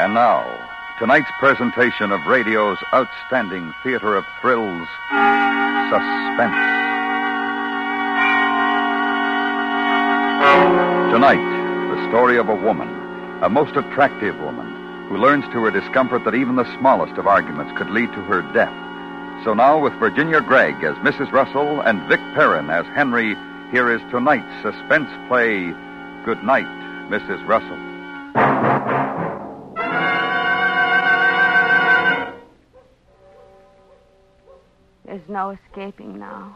And now, tonight's presentation of radio's outstanding theater of thrills, Suspense. Tonight, the story of a woman, a most attractive woman, who learns to her discomfort that even the smallest of arguments could lead to her death. So now, with Virginia Gregg as Mrs. Russell and Vic Perrin as Henry, here is tonight's suspense play, Good Night, Mrs. Russell. No escaping now.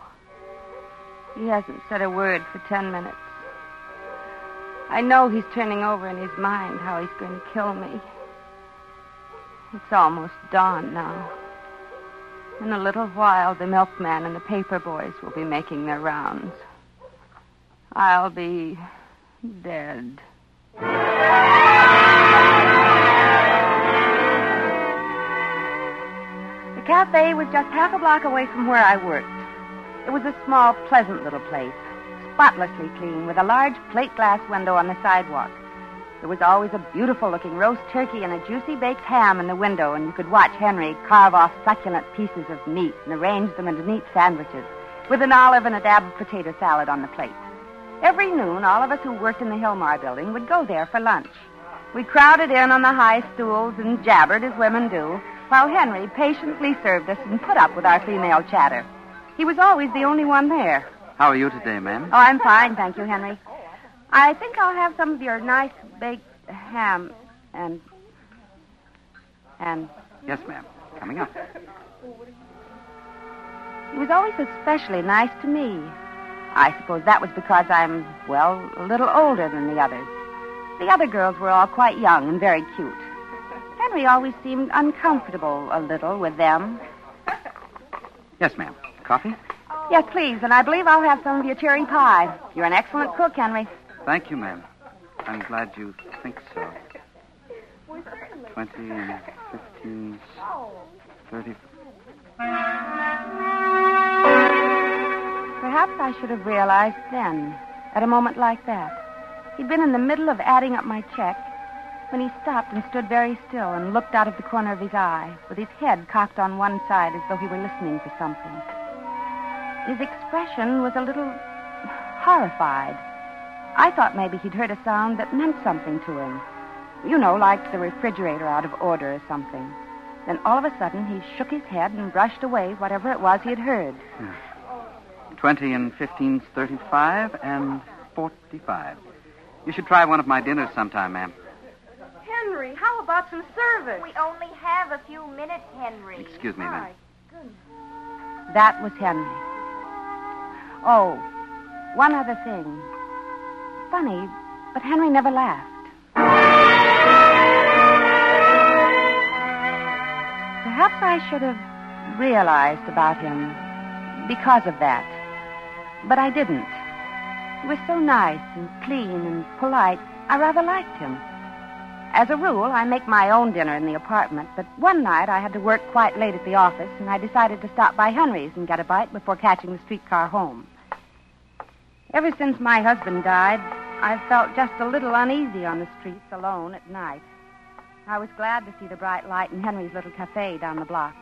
He hasn't said a word for ten minutes. I know he's turning over in his mind how he's going to kill me. It's almost dawn now. In a little while, the milkman and the paper boys will be making their rounds. I'll be dead. Cafe was just half a block away from where I worked. It was a small, pleasant little place, spotlessly clean, with a large plate glass window on the sidewalk. There was always a beautiful looking roast turkey and a juicy baked ham in the window, and you could watch Henry carve off succulent pieces of meat and arrange them into neat sandwiches, with an olive and a dab of potato salad on the plate. Every noon, all of us who worked in the Hillmar building would go there for lunch. We crowded in on the high stools and jabbered as women do, while Henry patiently served us and put up with our female chatter. He was always the only one there. How are you today, ma'am? Oh, I'm fine, thank you, Henry. I think I'll have some of your nice baked ham and. and. Yes, ma'am. Coming up. He was always especially nice to me. I suppose that was because I'm, well, a little older than the others. The other girls were all quite young and very cute. Henry always seemed uncomfortable a little with them. Yes, ma'am. Coffee? Yes, please, and I believe I'll have some of your cherry pie. You're an excellent cook, Henry. Thank you, ma'am. I'm glad you think so. Twenty fifteen, thirty. Perhaps I should have realized then, at a moment like that. He'd been in the middle of adding up my check when he stopped and stood very still and looked out of the corner of his eye, with his head cocked on one side as though he were listening for something. His expression was a little horrified. I thought maybe he'd heard a sound that meant something to him. You know, like the refrigerator out of order or something. Then all of a sudden he shook his head and brushed away whatever it was he had heard. Hmm. Twenty and fifteen's thirty-five and forty-five. You should try one of my dinners sometime, ma'am. Henry, how about some service? We only have a few minutes, Henry. Excuse me, ma'am. That was Henry. Oh, one other thing. Funny, but Henry never laughed. Perhaps I should have realized about him because of that. But I didn't. He was so nice and clean and polite, I rather liked him. As a rule, I make my own dinner in the apartment, but one night I had to work quite late at the office, and I decided to stop by Henry's and get a bite before catching the streetcar home. Ever since my husband died, I've felt just a little uneasy on the streets alone at night. I was glad to see the bright light in Henry's little cafe down the block.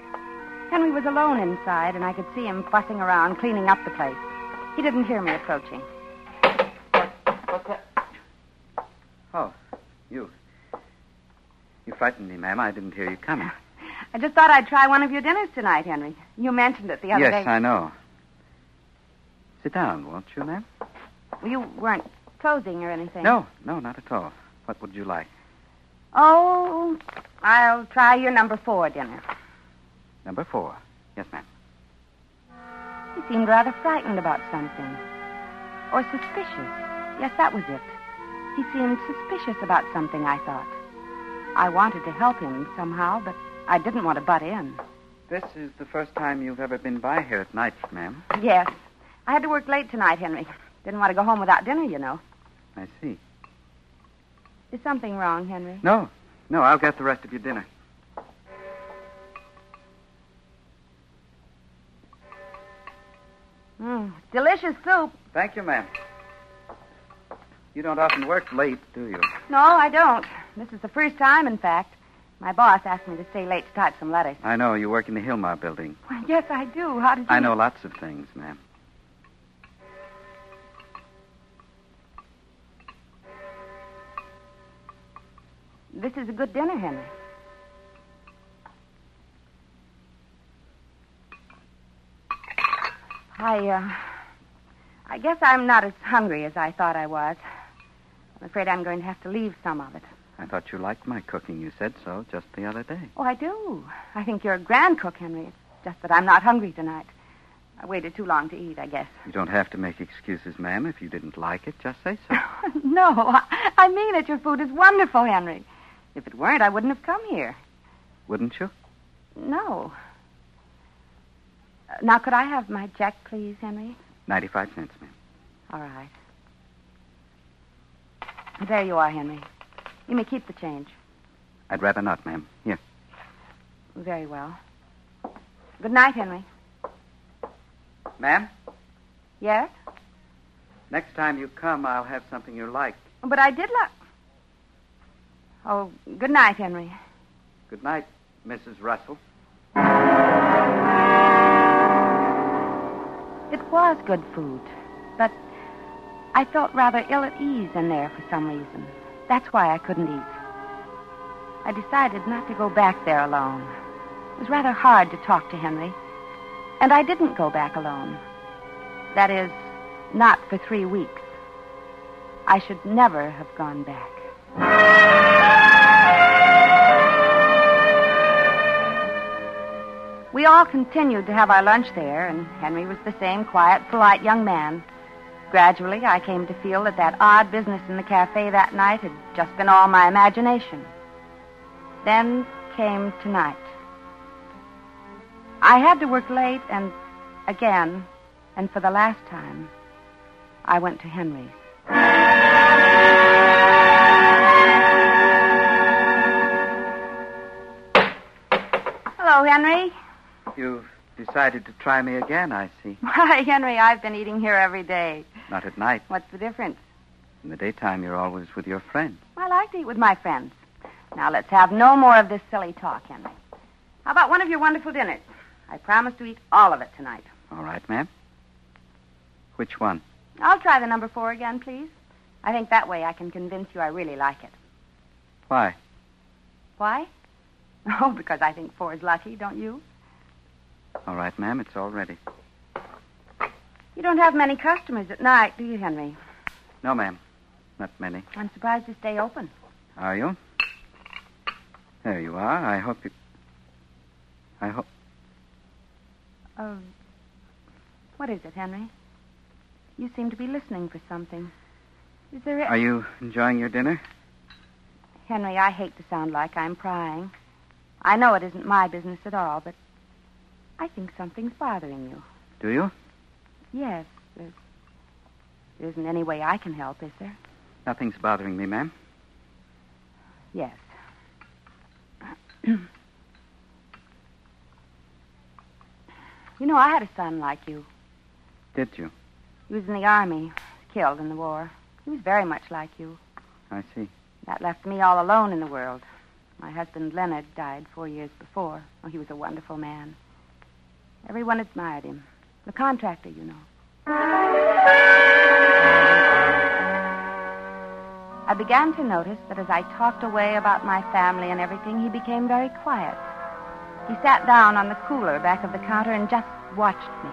Henry was alone inside, and I could see him fussing around, cleaning up the place. He didn't hear me approaching. What's that? Oh, you. You frightened me, ma'am. I didn't hear you coming. I just thought I'd try one of your dinners tonight, Henry. You mentioned it the other yes, day. Yes, I know. Sit down, won't you, ma'am? Well, you weren't closing or anything. No, no, not at all. What would you like? Oh, I'll try your number four dinner. Number four. Yes, ma'am. He seemed rather frightened about something. Or suspicious. Yes, that was it. He seemed suspicious about something, I thought. I wanted to help him somehow, but I didn't want to butt in. This is the first time you've ever been by here at night, ma'am. Yes. I had to work late tonight, Henry. Didn't want to go home without dinner, you know. I see. Is something wrong, Henry? No, no, I'll get the rest of your dinner. Mm, delicious soup. Thank you, ma'am. You don't often work late, do you? No, I don't. This is the first time, in fact. My boss asked me to stay late to type some letters. I know. You work in the Hillmar building. Well, yes, I do. How did you... I know lots of things, ma'am. This is a good dinner, Henry. I, uh, I guess I'm not as hungry as I thought I was. I'm afraid I'm going to have to leave some of it. I thought you liked my cooking. You said so just the other day. Oh, I do. I think you're a grand cook, Henry. It's just that I'm not hungry tonight. I waited too long to eat, I guess. You don't have to make excuses, ma'am. If you didn't like it, just say so. no, I, I mean it. Your food is wonderful, Henry. If it weren't, I wouldn't have come here. Wouldn't you? No. Uh, now, could I have my check, please, Henry? 95 cents, ma'am. All right. There you are, Henry. You may keep the change. I'd rather not, ma'am. Here. Very well. Good night, Henry. Ma'am, Yes? next time you come, I'll have something you like. But I did like. Oh, good night, Henry. Good night, Mrs. Russell. It was good food, but I felt rather ill at ease in there for some reason. That's why I couldn't eat. I decided not to go back there alone. It was rather hard to talk to Henry. And I didn't go back alone. That is, not for three weeks. I should never have gone back. We all continued to have our lunch there, and Henry was the same quiet, polite young man. Gradually, I came to feel that that odd business in the cafe that night had just been all my imagination. Then came tonight. I had to work late, and again, and for the last time, I went to Henry's. Hello, Henry. You've decided to try me again, I see. Why, Henry, I've been eating here every day. Not at night. What's the difference? In the daytime, you're always with your friends. I like to eat with my friends. Now, let's have no more of this silly talk, Henry. How about one of your wonderful dinners? I promise to eat all of it tonight. All right, ma'am. Which one? I'll try the number four again, please. I think that way I can convince you I really like it. Why? Why? Oh, because I think four is lucky, don't you? All right, ma'am. It's all ready. You don't have many customers at night, do you, Henry? No, ma'am. Not many. I'm surprised you stay open. Are you? There you are. I hope you. I hope. Oh, what is it, Henry? You seem to be listening for something. Is there a... Are you enjoying your dinner? Henry, I hate to sound like I'm prying. I know it isn't my business at all, but I think something's bothering you. Do you? Yes, there isn't any way I can help, is there? Nothing's bothering me, ma'am. Yes. you know, I had a son like you. Did you? He was in the army, killed in the war. He was very much like you. I see. That left me all alone in the world. My husband, Leonard, died four years before. Oh, he was a wonderful man. Everyone admired him. The contractor, you know. I began to notice that as I talked away about my family and everything, he became very quiet. He sat down on the cooler back of the counter and just watched me,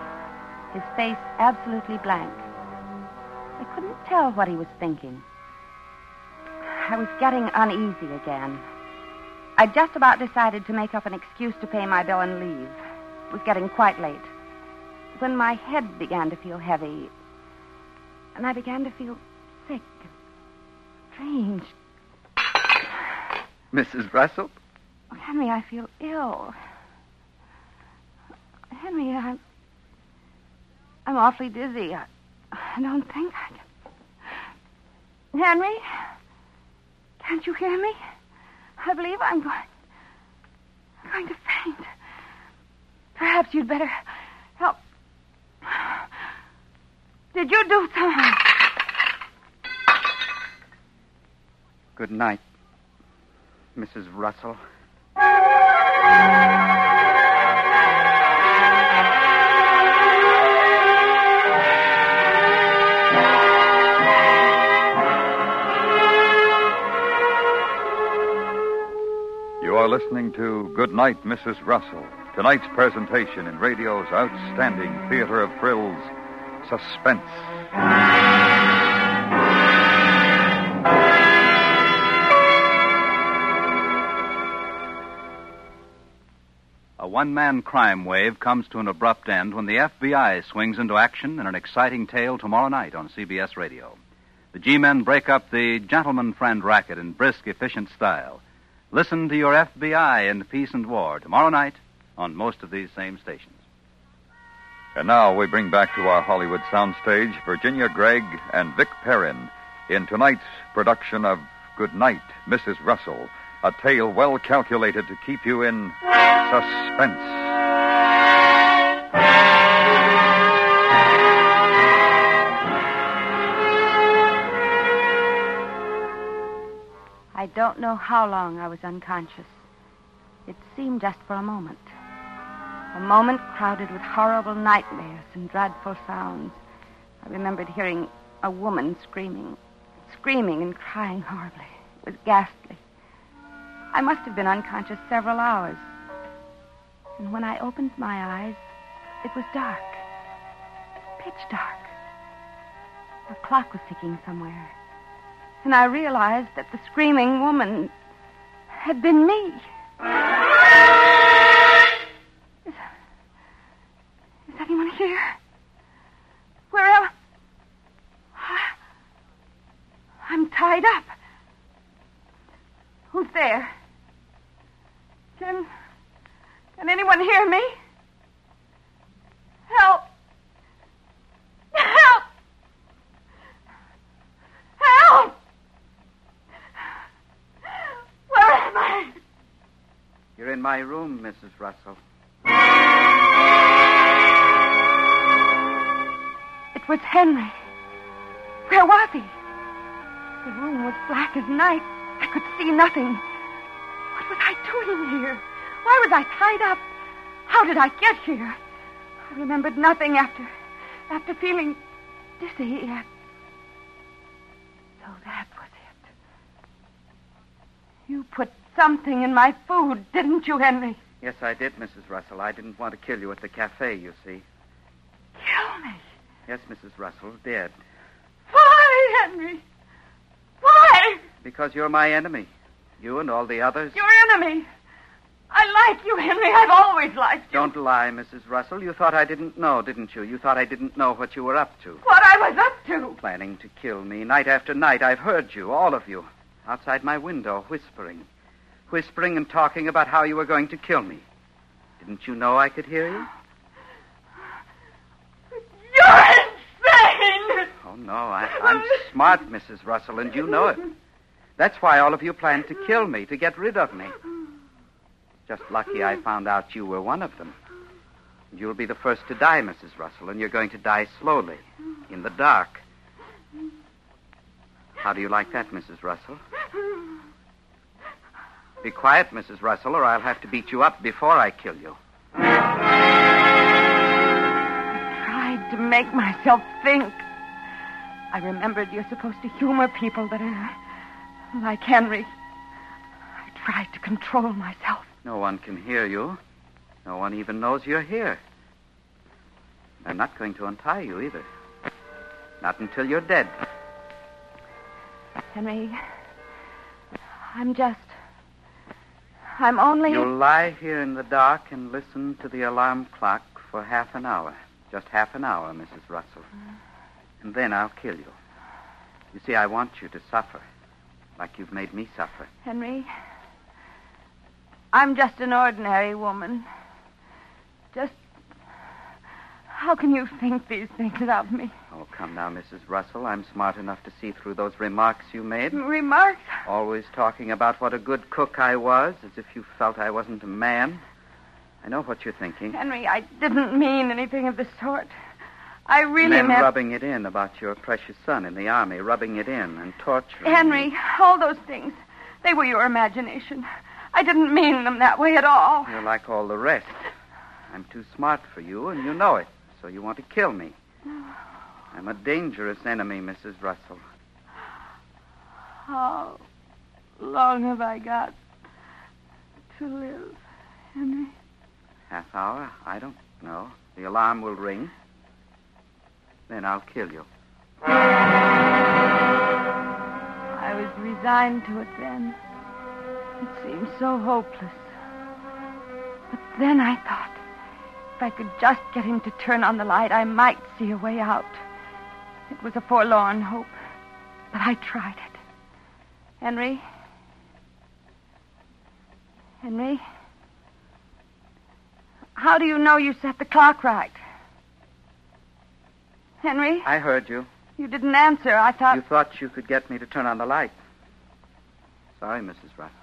his face absolutely blank. I couldn't tell what he was thinking. I was getting uneasy again. I'd just about decided to make up an excuse to pay my bill and leave. It was getting quite late. When my head began to feel heavy, and I began to feel sick and strange. Mrs. Russell? Oh, Henry, I feel ill. Henry, I'm. I'm awfully dizzy. I, I don't think I can. Henry? Can't you hear me? I believe I'm going. I'm going to faint. Perhaps you'd better. Did you do something? Good night, Mrs. Russell. You are listening to Good Night, Mrs. Russell. Tonight's presentation in radio's outstanding theater of thrills, Suspense. A one man crime wave comes to an abrupt end when the FBI swings into action in an exciting tale tomorrow night on CBS Radio. The G men break up the gentleman friend racket in brisk, efficient style. Listen to your FBI in Peace and War tomorrow night on most of these same stations. And now we bring back to our Hollywood soundstage Virginia Gregg and Vic Perrin in tonight's production of Good Night, Mrs. Russell, a tale well calculated to keep you in suspense. I don't know how long I was unconscious. It seemed just for a moment. A moment crowded with horrible nightmares and dreadful sounds. I remembered hearing a woman screaming, screaming and crying horribly. It was ghastly. I must have been unconscious several hours. And when I opened my eyes, it was dark. Pitch dark. A clock was ticking somewhere. And I realized that the screaming woman had been me. Is, is anyone here? Where am I? I'm tied up. Who's there? Can. Can anyone hear me? Help! Help! Help! Where am I? You're in my room, Mrs. Russell. It was Henry. Where was he? The room was black as night. I could see nothing. What was I doing here? Why was I tied up? How did I get here? I remembered nothing after after feeling dizzy. And... So that was it. You put something in my food, didn't you, Henry? Yes, I did, Mrs. Russell. I didn't want to kill you at the cafe, you see. Kill me. Yes, Mrs. Russell, dead. Why, Henry? Why? Because you're my enemy. You and all the others. Your enemy. I like you, Henry. I've always liked you. Don't lie, Mrs. Russell. You thought I didn't know, didn't you? You thought I didn't know what you were up to. What I was up to. Planning to kill me night after night. I've heard you, all of you, outside my window, whispering. Whispering and talking about how you were going to kill me. Didn't you know I could hear you? You're insane. Oh, no. I, I'm smart, Mrs. Russell, and you know it. That's why all of you planned to kill me, to get rid of me. Just lucky I found out you were one of them. You'll be the first to die, Mrs. Russell, and you're going to die slowly, in the dark. How do you like that, Mrs. Russell? Be quiet, Mrs. Russell, or I'll have to beat you up before I kill you. tried to make myself think. I remembered you're supposed to humor people that are uh, like Henry. I tried to control myself. No one can hear you. No one even knows you're here. I'm not going to untie you either. Not until you're dead. Henry, I'm just. I'm only. You'll lie here in the dark and listen to the alarm clock for half an hour. Just half an hour, Mrs. Russell. And then I'll kill you. You see, I want you to suffer. Like you've made me suffer. Henry, I'm just an ordinary woman. Just. How can you think these things of me? Oh, come now, Mrs. Russell. I'm smart enough to see through those remarks you made. Remarks? Always talking about what a good cook I was, as if you felt I wasn't a man. I know what you're thinking. Henry, I didn't mean anything of the sort. I really Men meant. rubbing it in about your precious son in the army, rubbing it in and torturing. Henry, all those things. They were your imagination. I didn't mean them that way at all. You're like all the rest. I'm too smart for you, and you know it. So you want to kill me. I'm a dangerous enemy, Mrs. Russell. How long have I got to live, Henry? Half hour? I don't know. The alarm will ring. Then I'll kill you. I was resigned to it then. It seemed so hopeless. But then I thought if I could just get him to turn on the light, I might see a way out. It was a forlorn hope, but I tried it. Henry? Henry? How do you know you set the clock right? Henry? I heard you. You didn't answer. I thought. You thought you could get me to turn on the light. Sorry, Mrs. Russell.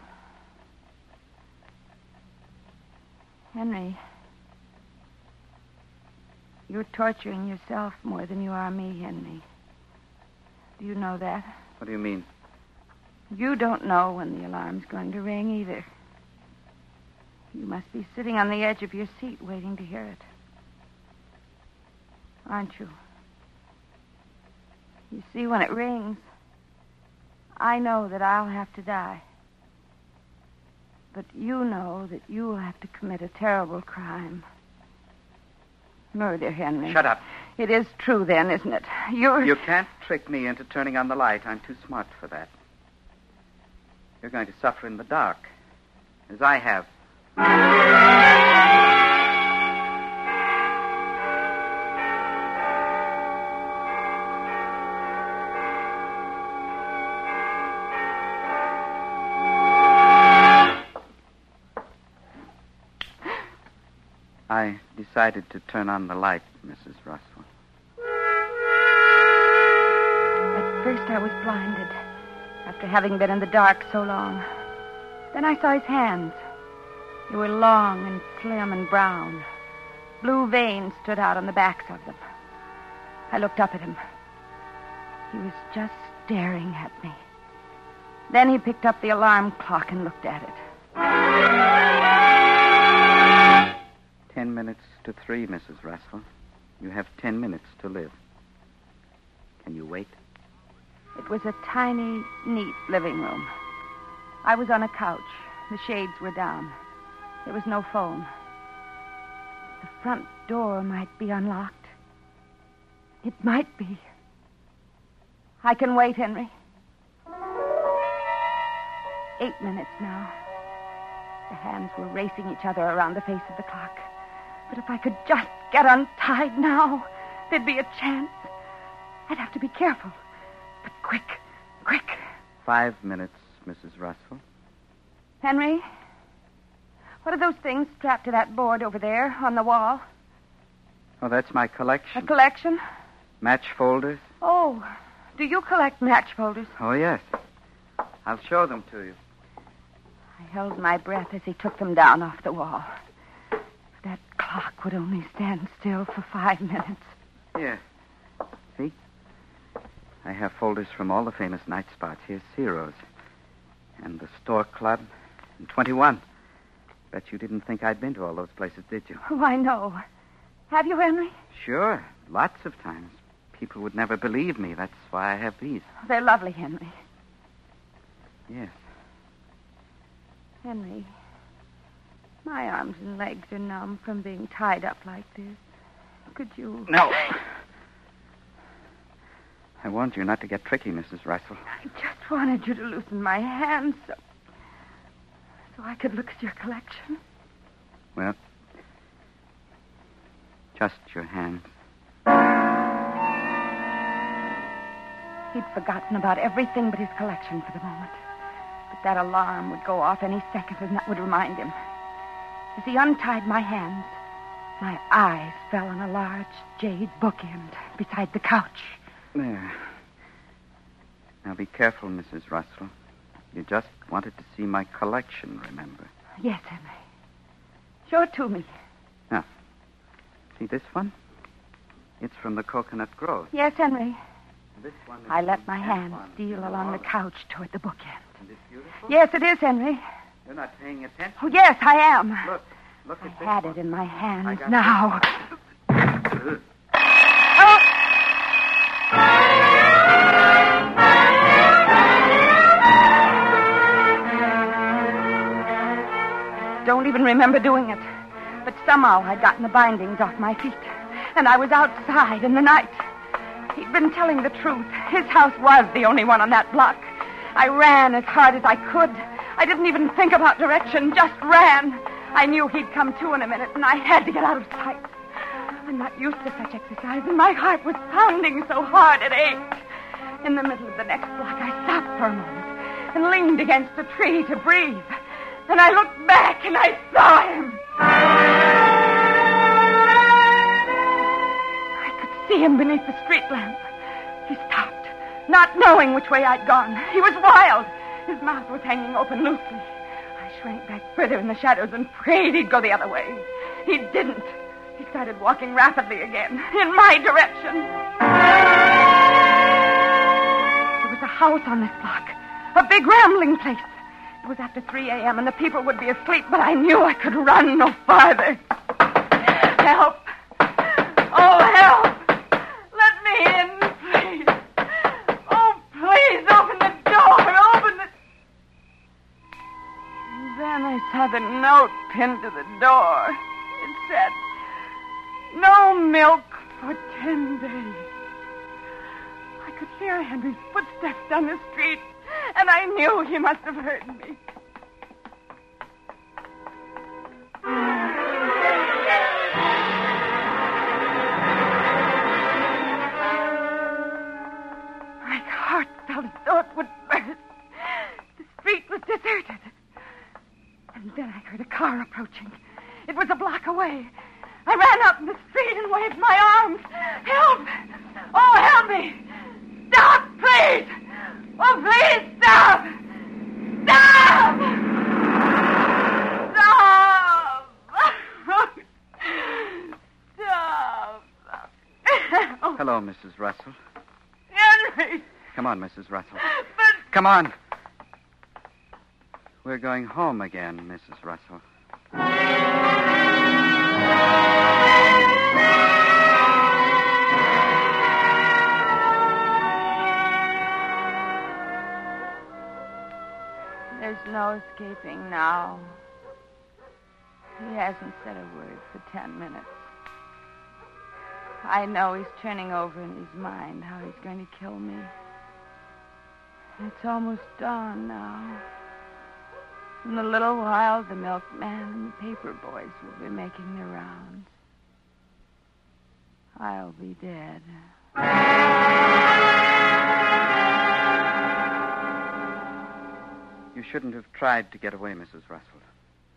Henry. You're torturing yourself more than you are me, Henry. Do you know that? What do you mean? You don't know when the alarm's going to ring either. You must be sitting on the edge of your seat waiting to hear it. Aren't you? You see, when it rings, I know that I'll have to die. But you know that you'll have to commit a terrible crime. Murder, Henry. Shut up. It is true, then, isn't it? You're. You can't trick me into turning on the light. I'm too smart for that. You're going to suffer in the dark, as I have. Decided to turn on the light, Mrs. Russell. At first, I was blinded after having been in the dark so long. Then I saw his hands. They were long and slim and brown. Blue veins stood out on the backs of them. I looked up at him. He was just staring at me. Then he picked up the alarm clock and looked at it. Ten minutes to three, Mrs. Russell. You have ten minutes to live. Can you wait? It was a tiny, neat living room. I was on a couch. The shades were down. There was no phone. The front door might be unlocked. It might be. I can wait, Henry. Eight minutes now. The hands were racing each other around the face of the clock. But if I could just get untied now, there'd be a chance. I'd have to be careful. But quick, quick. Five minutes, Mrs. Russell. Henry, what are those things strapped to that board over there on the wall? Oh, that's my collection. A collection. collection? Match folders? Oh, do you collect match folders? Oh, yes. I'll show them to you. I held my breath as he took them down off the wall. Clock would only stand still for five minutes. Here. See? I have folders from all the famous night spots. Here's Ciro's. And the Stork Club. And 21. Bet you didn't think I'd been to all those places, did you? Oh, I know. Have you, Henry? Sure. Lots of times. People would never believe me. That's why I have these. They're lovely, Henry. Yes. Henry, my arms and legs are numb from being tied up like this. Could you. No. I warned you not to get tricky, Mrs. Russell. I just wanted you to loosen my hands so. so I could look at your collection. Well, just your hands. He'd forgotten about everything but his collection for the moment. But that alarm would go off any second, and that would remind him. As he untied my hands, my eyes fell on a large jade bookend beside the couch. There. Now be careful, Mrs. Russell. You just wanted to see my collection, remember? Yes, Henry. Show it to me. Now, see this one? It's from the Coconut Grove. Yes, Henry. This one is I let my hand steal along the couch toward the bookend. Isn't beautiful? Yes, it is, Henry. You're not paying attention. Oh, yes, I am. Look, look I at this I had one. it in my I hands got now. Don't even remember doing it. But somehow I'd gotten the bindings off my feet. And I was outside in the night. He'd been telling the truth. His house was the only one on that block. I ran as hard as I could. I didn't even think about direction, just ran. I knew he'd come to in a minute, and I had to get out of sight. I'm not used to such exercise, and my heart was pounding so hard it ached. In the middle of the next block, I stopped for a moment and leaned against a tree to breathe. Then I looked back and I saw him. I could see him beneath the street lamp. He stopped, not knowing which way I'd gone. He was wild. His mouth was hanging open loosely. I shrank back further in the shadows and prayed he'd go the other way. He didn't. He started walking rapidly again, in my direction. There was a house on this block, a big rambling place. It was after 3 a.m., and the people would be asleep, but I knew I could run no farther. Help! The note pinned to the door. It said, No milk for ten days. I could hear Henry's footsteps down the street, and I knew he must have heard me. Away. I ran out in the street and waved my arms. Help! Oh, help me! Stop, please! Oh, please, stop! Stop! Stop! Stop! Hello, Mrs. Russell. Henry! Come on, Mrs. Russell. But Come on. We're going home again, Mrs. Russell. There's no escaping now. He hasn't said a word for ten minutes. I know he's turning over in his mind how he's going to kill me. It's almost dawn now. In a little while, the milkman and the paper boys will be making their rounds. I'll be dead. You shouldn't have tried to get away, Mrs. Russell.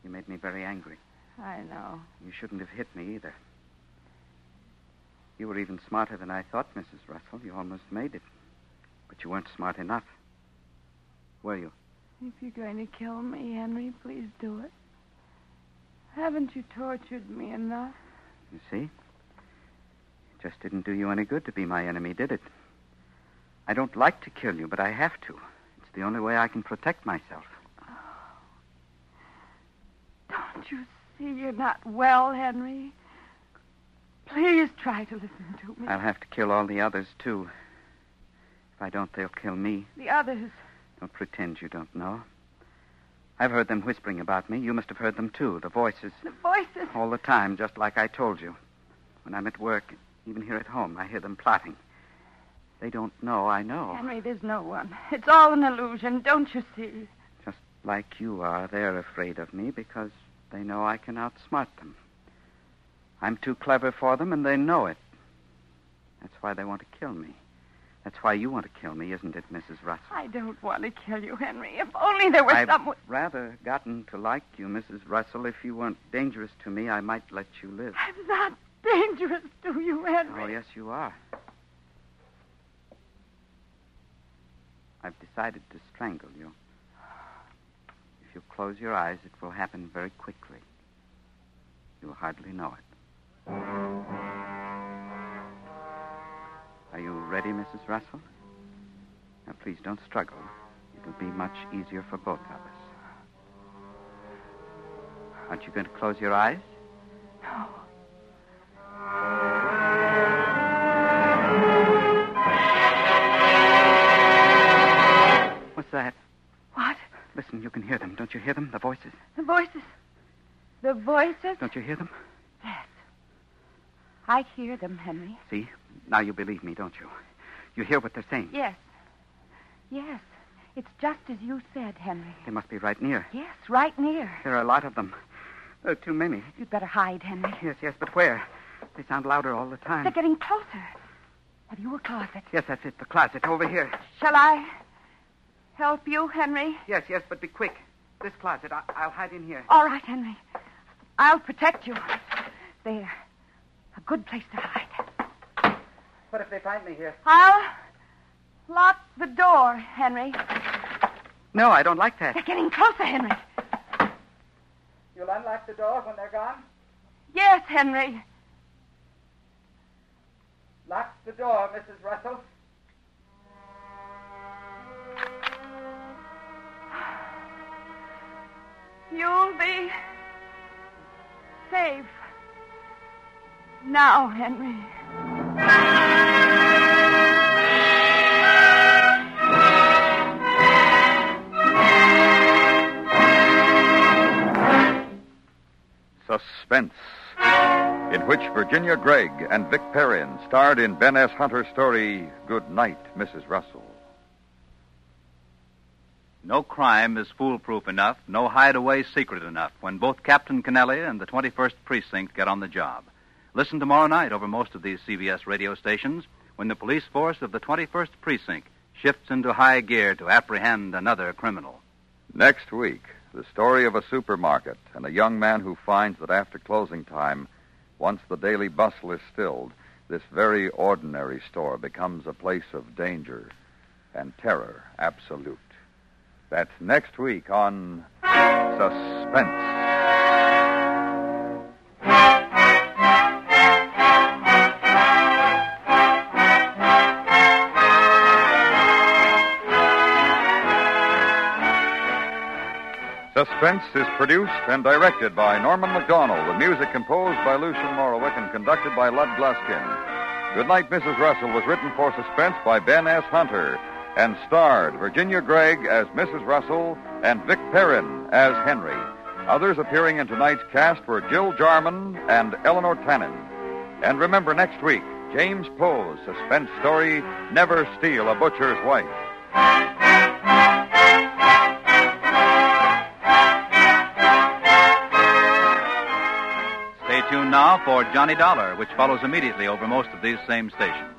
You made me very angry. I know. You shouldn't have hit me either. You were even smarter than I thought, Mrs. Russell. You almost made it. But you weren't smart enough. Were you? If you're going to kill me, Henry, please do it. Haven't you tortured me enough? You see? It just didn't do you any good to be my enemy, did it? I don't like to kill you, but I have to. It's the only way I can protect myself. Don't you see you're not well, Henry? Please try to listen to me. I'll have to kill all the others, too. If I don't, they'll kill me. The others. Don't pretend you don't know. I've heard them whispering about me. You must have heard them, too. The voices. The voices. All the time, just like I told you. When I'm at work, even here at home, I hear them plotting. They don't know I know. Henry, there's no one. It's all an illusion, don't you see? Just like you are, they're afraid of me because they know I can outsmart them. I'm too clever for them, and they know it. That's why they want to kill me. That's why you want to kill me, isn't it, Mrs. Russell? I don't want to kill you, Henry. If only there were I've someone. rather gotten to like you, Mrs. Russell. If you weren't dangerous to me, I might let you live. I'm not dangerous to you, Henry. Oh, yes, you are. I've decided to strangle you. If you close your eyes, it will happen very quickly. You'll hardly know it. Are you ready, Mrs. Russell? Now, please don't struggle. It'll be much easier for both of us. Aren't you going to close your eyes? No. That? What? Listen, you can hear them. Don't you hear them? The voices. The voices. The voices? Don't you hear them? Yes. I hear them, Henry. See? Now you believe me, don't you? You hear what they're saying. Yes. Yes. It's just as you said, Henry. They must be right near. Yes, right near. There are a lot of them. There are too many. You'd better hide, Henry. Yes, yes, but where? They sound louder all the time. They're getting closer. Have you a closet? Yes, that's it. The closet over here. Shall I help you, Henry? Yes, yes, but be quick. This closet. I- I'll hide in here. All right, Henry. I'll protect you. There. A good place to hide. What if they find me here? I'll lock the door, Henry. No, I don't like that. They're getting closer, Henry. You'll unlock the door when they're gone? Yes, Henry. Lock the door, Mrs. Russell. You'll be safe. Now, Henry. Suspense, in which Virginia Gregg and Vic Perrin starred in Ben S. Hunter's story, Good Night, Mrs. Russell. No crime is foolproof enough, no hideaway secret enough when both Captain Kennelly and the 21st Precinct get on the job. Listen tomorrow night over most of these CBS radio stations when the police force of the 21st Precinct shifts into high gear to apprehend another criminal. Next week, the story of a supermarket and a young man who finds that after closing time, once the daily bustle is stilled, this very ordinary store becomes a place of danger and terror absolute. That's next week on Suspense. Suspense is produced and directed by Norman Macdonnell. The music composed by Lucien Moraweck and conducted by Lud Gluskin. Goodnight, Mrs. Russell was written for Suspense by Ben S. Hunter and starred Virginia Gregg as Mrs. Russell and Vic Perrin as Henry. Others appearing in tonight's cast were Jill Jarmyn and Eleanor Tannen. And remember next week, James Poe's suspense story, Never Steal a Butcher's Wife. Stay tuned now for Johnny Dollar, which follows immediately over most of these same stations.